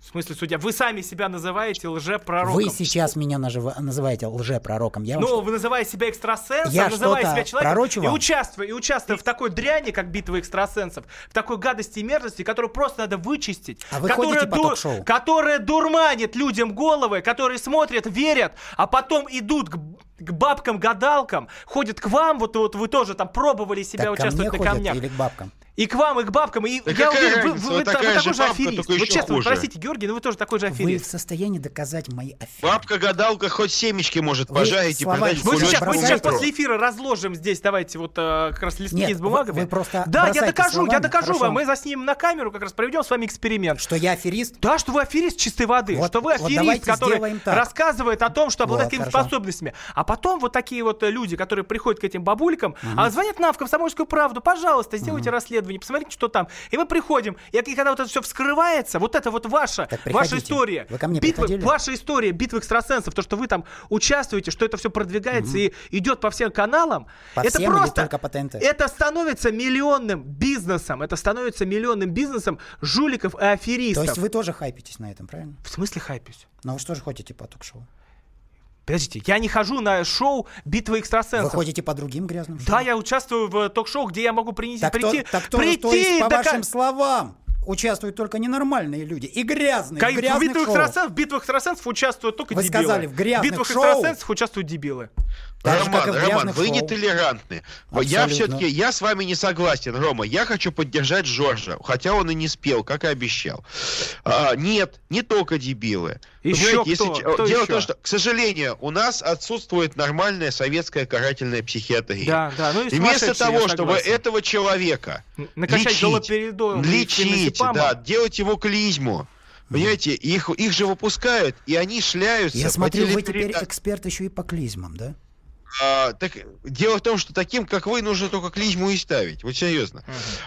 В смысле судья? Вы сами себя называете лжепророком. Вы сейчас меня нажива- называете лжепророком. Я Ну, что- вы называете себя экстрасенсом, Я называя себя человеком и участвуя, и участвуя в такой дряни, как битва экстрасенсов, в такой гадости и мерзости, которую просто надо вычистить. А вы которая, ток-шоу? которая дурманит людям головы, которые смотрят, верят, а потом идут к, к бабкам-гадалкам, ходят к вам, вот, вот вы тоже там пробовали себя Так ко мне участвовать на ходят камнях. или к бабкам? И к вам, и к бабкам. И Да я уверен, вы, вы- Вот вы та- такая вы такой же бабка, аферист. Вот еще честно, хуже. простите, Георгий, но вы тоже такой же Вы аферист. в состоянии доказать мои аферы. Бабка-гадалка хоть семечки может Вы пожарить и продать Мы сейчас, мы сейчас после эфира разложим здесь, давайте вот э, как раз листки Нет, с бумагами. вы- вы просто да, я докажу, я словами, докажу хорошо. вам. Мы заснимем на камеру, как раз проведем с вами эксперимент. Что я аферист? Да, что вы аферист чистой воды, Вот- что вы вот аферист, давайте который рассказывает о том, что обладает Вот, способностями. А потом вот такие вот э, люди, которые приходят к этим бабулькам, а звонят нам в комсомольскую правду, пожалуйста, сделайте расследование, посмотрите, что там. И мы приходим, и, и когда вот это все вскрывается, вот это вот ваша, ваша история, Вы ко мне битва, приходили? ваша история битвы экстрасенсов, то, что вы там участвуете, что это все продвигается и идет по всем каналам, По это всем просто, это становится миллионным бизнесом, это становится миллионным бизнесом жуликов и То аферистов. есть вы тоже хайпитесь на этом, правильно? В смысле хайпюсь? Ну вы что же ходите по ток-шоу? Подождите, я не хожу на шоу «Битва Вы экстрасенсов». ходите по другим грязным шоу? Да, я участвую в э, ток-шоу, где я могу принести, Так, то, прийти, так то, прийти, то есть, по дока- вашим словам, участвуют только ненормальные люди и грязные, Как в в грязных битвах шоу. экстрасенсов, в битвах экстрасенсов участвуют только Вы дебилы. сказали, в грязных битвах шоу. экстрасенсов участвуют дебилы. Так Роман, Роман, вы шоу. нетолерантны. Я Абсолютно. все-таки, я с вами не согласен, Рома. Я хочу поддержать Жоржа, хотя он и не спел, как и обещал. А, нет, не только дебилы. Еще Понимаете, кто? ч- Кто Дело еще? в том, что, к сожалению, у нас отсутствует нормальная советская карательная психиатрия. Да, да, ну и И вместо того, я чтобы этого человека накачать лечить, лечить, да, делать его клизму, Понимаете, их, их же выпускают, и они шляются Я смотрю, вы теперь эксперт еще и по клизмам, да? А, так, дело в том, что таким, как вы, нужно только клизму и ставить. Вот серьезно.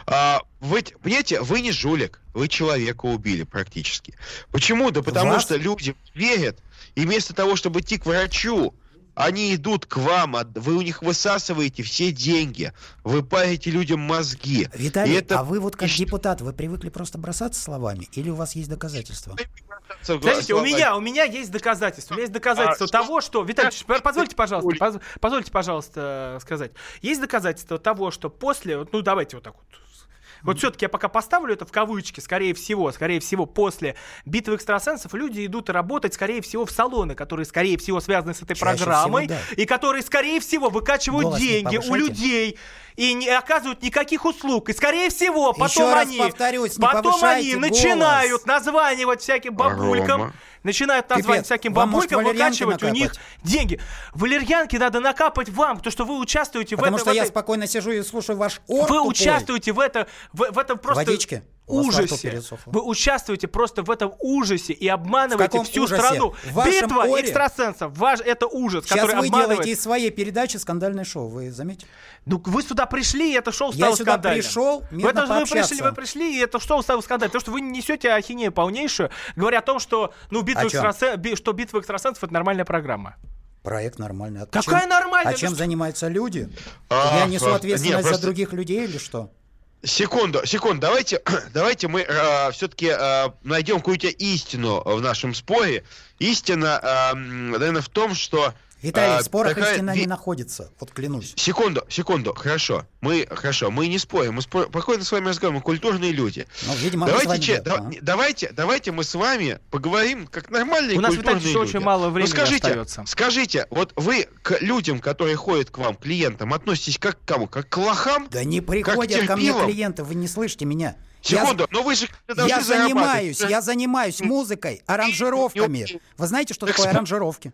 А, вы, понимаете, вы не жулик, вы человека убили практически. Почему? Да потому Вас? что люди верят, и вместо того, чтобы идти к врачу, они идут к вам, вы у них высасываете все деньги, вы парите людям мозги. Виталий, это а вы вот как депутат, вы привыкли просто бросаться словами или у вас есть доказательства? Смотрите, у меня, у меня есть доказательства. У меня есть доказательства А, того, что... Виталий, Ильич, позвольте, пожалуйста, поз- позвольте, пожалуйста, э, сказать. Есть доказательства того, что после... Ну, давайте вот так вот. Вот все-таки я пока поставлю это в кавычки, скорее всего, скорее всего, после битвы экстрасенсов люди идут работать, скорее всего, в салоны, которые, скорее всего, связаны с этой Чаще программой, всего, да. и которые, скорее всего, выкачивают Голос деньги у людей и не оказывают никаких услуг. И, скорее всего, потом Еще раз они, повторюсь, не потом они голос. начинают названивать всяким бабулькам, Рома. начинают названивать Пипец, всяким бабулькам, выкачивать у них деньги. Валерьянки надо накапать вам, потому что вы участвуете в Потому этом. что в я этой- спокойно сижу и слушаю ваш ор Вы тупой. участвуете в, это, в, в этом просто Водички? Ужасе. Вы участвуете просто в этом ужасе и обманываете всю ужасе? страну. В Битва оре? экстрасенсов. Ваш, это ужас, Сейчас который вы обманывает. делаете из своей передачи скандальное шоу, вы заметили? Ну, вы сюда пришли, и это шоу Я стало сюда скандальным. пришел Вы, мирно это, вы, пришли, вы пришли, и это шоу стало скандальным. Потому что вы несете ахинею полнейшую, говоря о том, что, ну, битва, О чём? экстрасе- би- что битва экстрасенсов это нормальная программа. Проект нормальный. А Какая чем- нормальная? А чем что? занимаются люди? А, Я несу а, ответственность не, за просто- других людей или что? Секунду, секунду, давайте, давайте мы все-таки найдем какую-то истину в нашем споре. Истина, э, наверное, в том, что... Виталий, в спорах такая истина ви- не находится, вот клянусь. Секунду, секунду, хорошо. Мы, хорошо, мы не спорим, мы спор... спокойно с вами разговариваем, мы культурные люди. Ну, видимо, давайте, че- да, а. давайте, давайте мы с вами поговорим как нормальные У нас, Виталий, еще люди. очень мало Ну, времени скажите, остается. скажите, вот вы к людям, которые ходят к вам, клиентам, относитесь как к кому? Как к лохам? Да не приходят ко мне клиенты, вы не слышите меня. Я- Секунду, но вы же Я занимаюсь, я занимаюсь музыкой, аранжировками. Вы знаете, что Так такое аранжировки?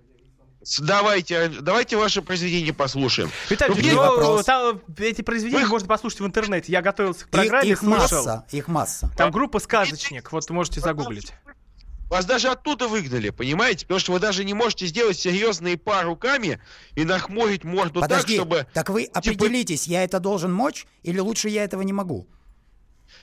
Давайте, давайте ваше произведение послушаем. Виталий, Ну, ну, вопрос. там, эти произведения Вы- можно послушать в интернете. Я готовился к Их, программе, их слушал. масса, их масса. Там группа «Сказочник», вот можете загуглить. Вас даже оттуда выгнали, понимаете? Потому что вы даже не можете сделать серьезные па руками и нахмурить морду Подожди, так, чтобы... так вы типа- определитесь, я это должен мочь или лучше я этого не могу?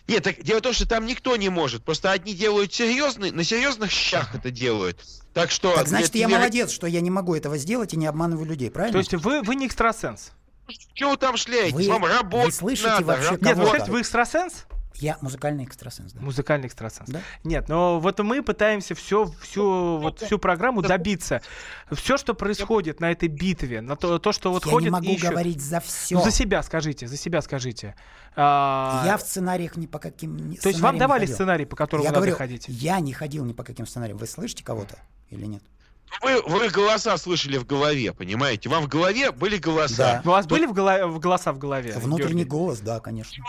Нет, так дело в том, что там никто не может. Просто одни делают серьезные, на серьезных щах это делают. Так что... Так значит, я тебя- молодец, что я не могу этого сделать и не обманываю людей, правильно? То есть вы, вы не экстрасенс? Чего вы там шляетесь? Вы- Вам работать вы слышите надо, вообще Нет, вы вы экстрасенс? Я музыкальный экстрасенс, да. Музыкальный экстрасенс. Да. Нет, но вот мы пытаемся все, всю, вот, всю программу добиться. Все, что происходит на этой битве, на то, то что вот я ходит не могу ищут- говорить за все. Ну, за себя скажите, за себя скажите. А, Я в сценариях ни по каким То есть вам давали ходил. сценарий, по которому я надо говорю, ходить? Я не ходил ни по каким сценариям. Вы слышите кого-то или нет? Вы, вы голоса слышали в голове, понимаете? Вам в голове были голоса. У вас были в голо- в голоса в голове? Внутренний Георгий? голос, да, конечно.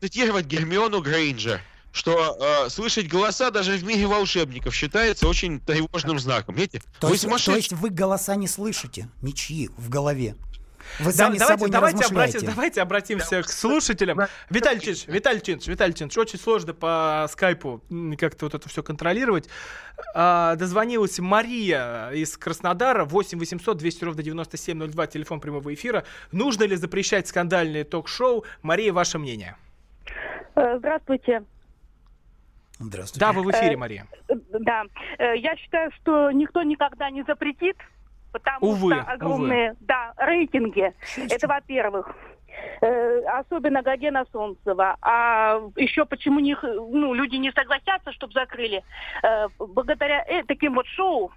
Цитировать Гермиону Грейнджер, что э, слышать голоса даже в мире волшебников считается очень тревожным знаком. Видите? То вы есть, то есть вы голоса не слышите, ничьи в голове. Вы Да- сами давайте, собой не давайте, обратим- давайте обратимся к слушателям. Виталий Тинович, Виталий Тинович, Виталий Тинович, очень сложно по скайпу как-то вот это все контролировать. А, дозвонилась Мария из Краснодара, 8 800 200 ровно 9702, телефон прямого эфира. Нужно ли запрещать скандальные ток-шоу? Мария, ваше мнение? Э, Здравствуйте. Здравствуйте. Да, вы в эфире, Э, Мария. Э, Да. Э, Я считаю, что никто никогда не запретит, потому Увы, что огромные да, рейтинги. Это во-первых. Э, Особенно Гогена Солнцева. А еще почему них, ну, люди не согласятся, чтобы закрыли? Э, Благодаря э, таким вот шоу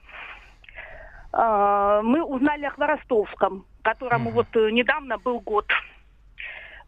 э, мы узнали о Хворостовском, которому вот э, недавно был год.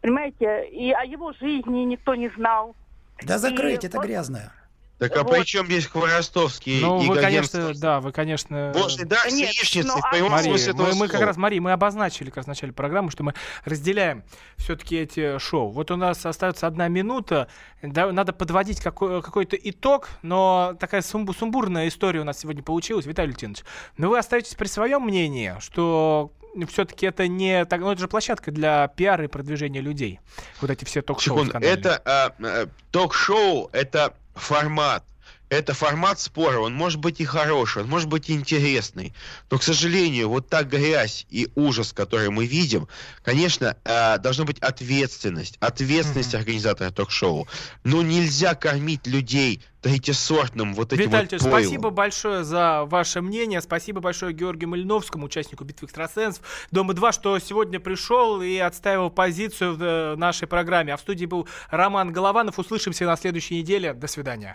Понимаете? И о его жизни никто не знал. Да закрыть, И это вот- грязное. Так а Вот. при чем здесь Хворостовский Ну, и вы, конечно, да, вы, конечно... Божий дар с Нет, яичницей ну, в а- прямом Мария, смысле этого мы, мы как раз, Мария, мы обозначили как раз в начале программы, что мы разделяем все-таки эти шоу. Вот у нас остается одна минута, да, надо подводить какой, какой-то итог, но такая сумбу- сумбурная история у нас сегодня получилась, Виталий Лютинович. Но вы остаетесь при своем мнении, что все-таки это не так, ну это же площадка для пиара и продвижения людей. Вот эти все ток-шоу. Секунду, это а, а, ток-шоу, это формат. Это формат спора, он может быть и хороший, он может быть и интересный, но, к сожалению, вот та грязь и ужас, который мы видим, конечно, а, должна быть ответственность, ответственность организатора ток-шоу. Но нельзя кормить людей третьесортным вот этим Виталий вот пойлом. спасибо большое за ваше мнение. Спасибо большое Георгию Малиновскому, участнику битвы экстрасенсов Дома-2, что сегодня пришел и отстаивал позицию в э, нашей программе. А в студии был Роман Голованов. Услышимся на следующей неделе. До свидания.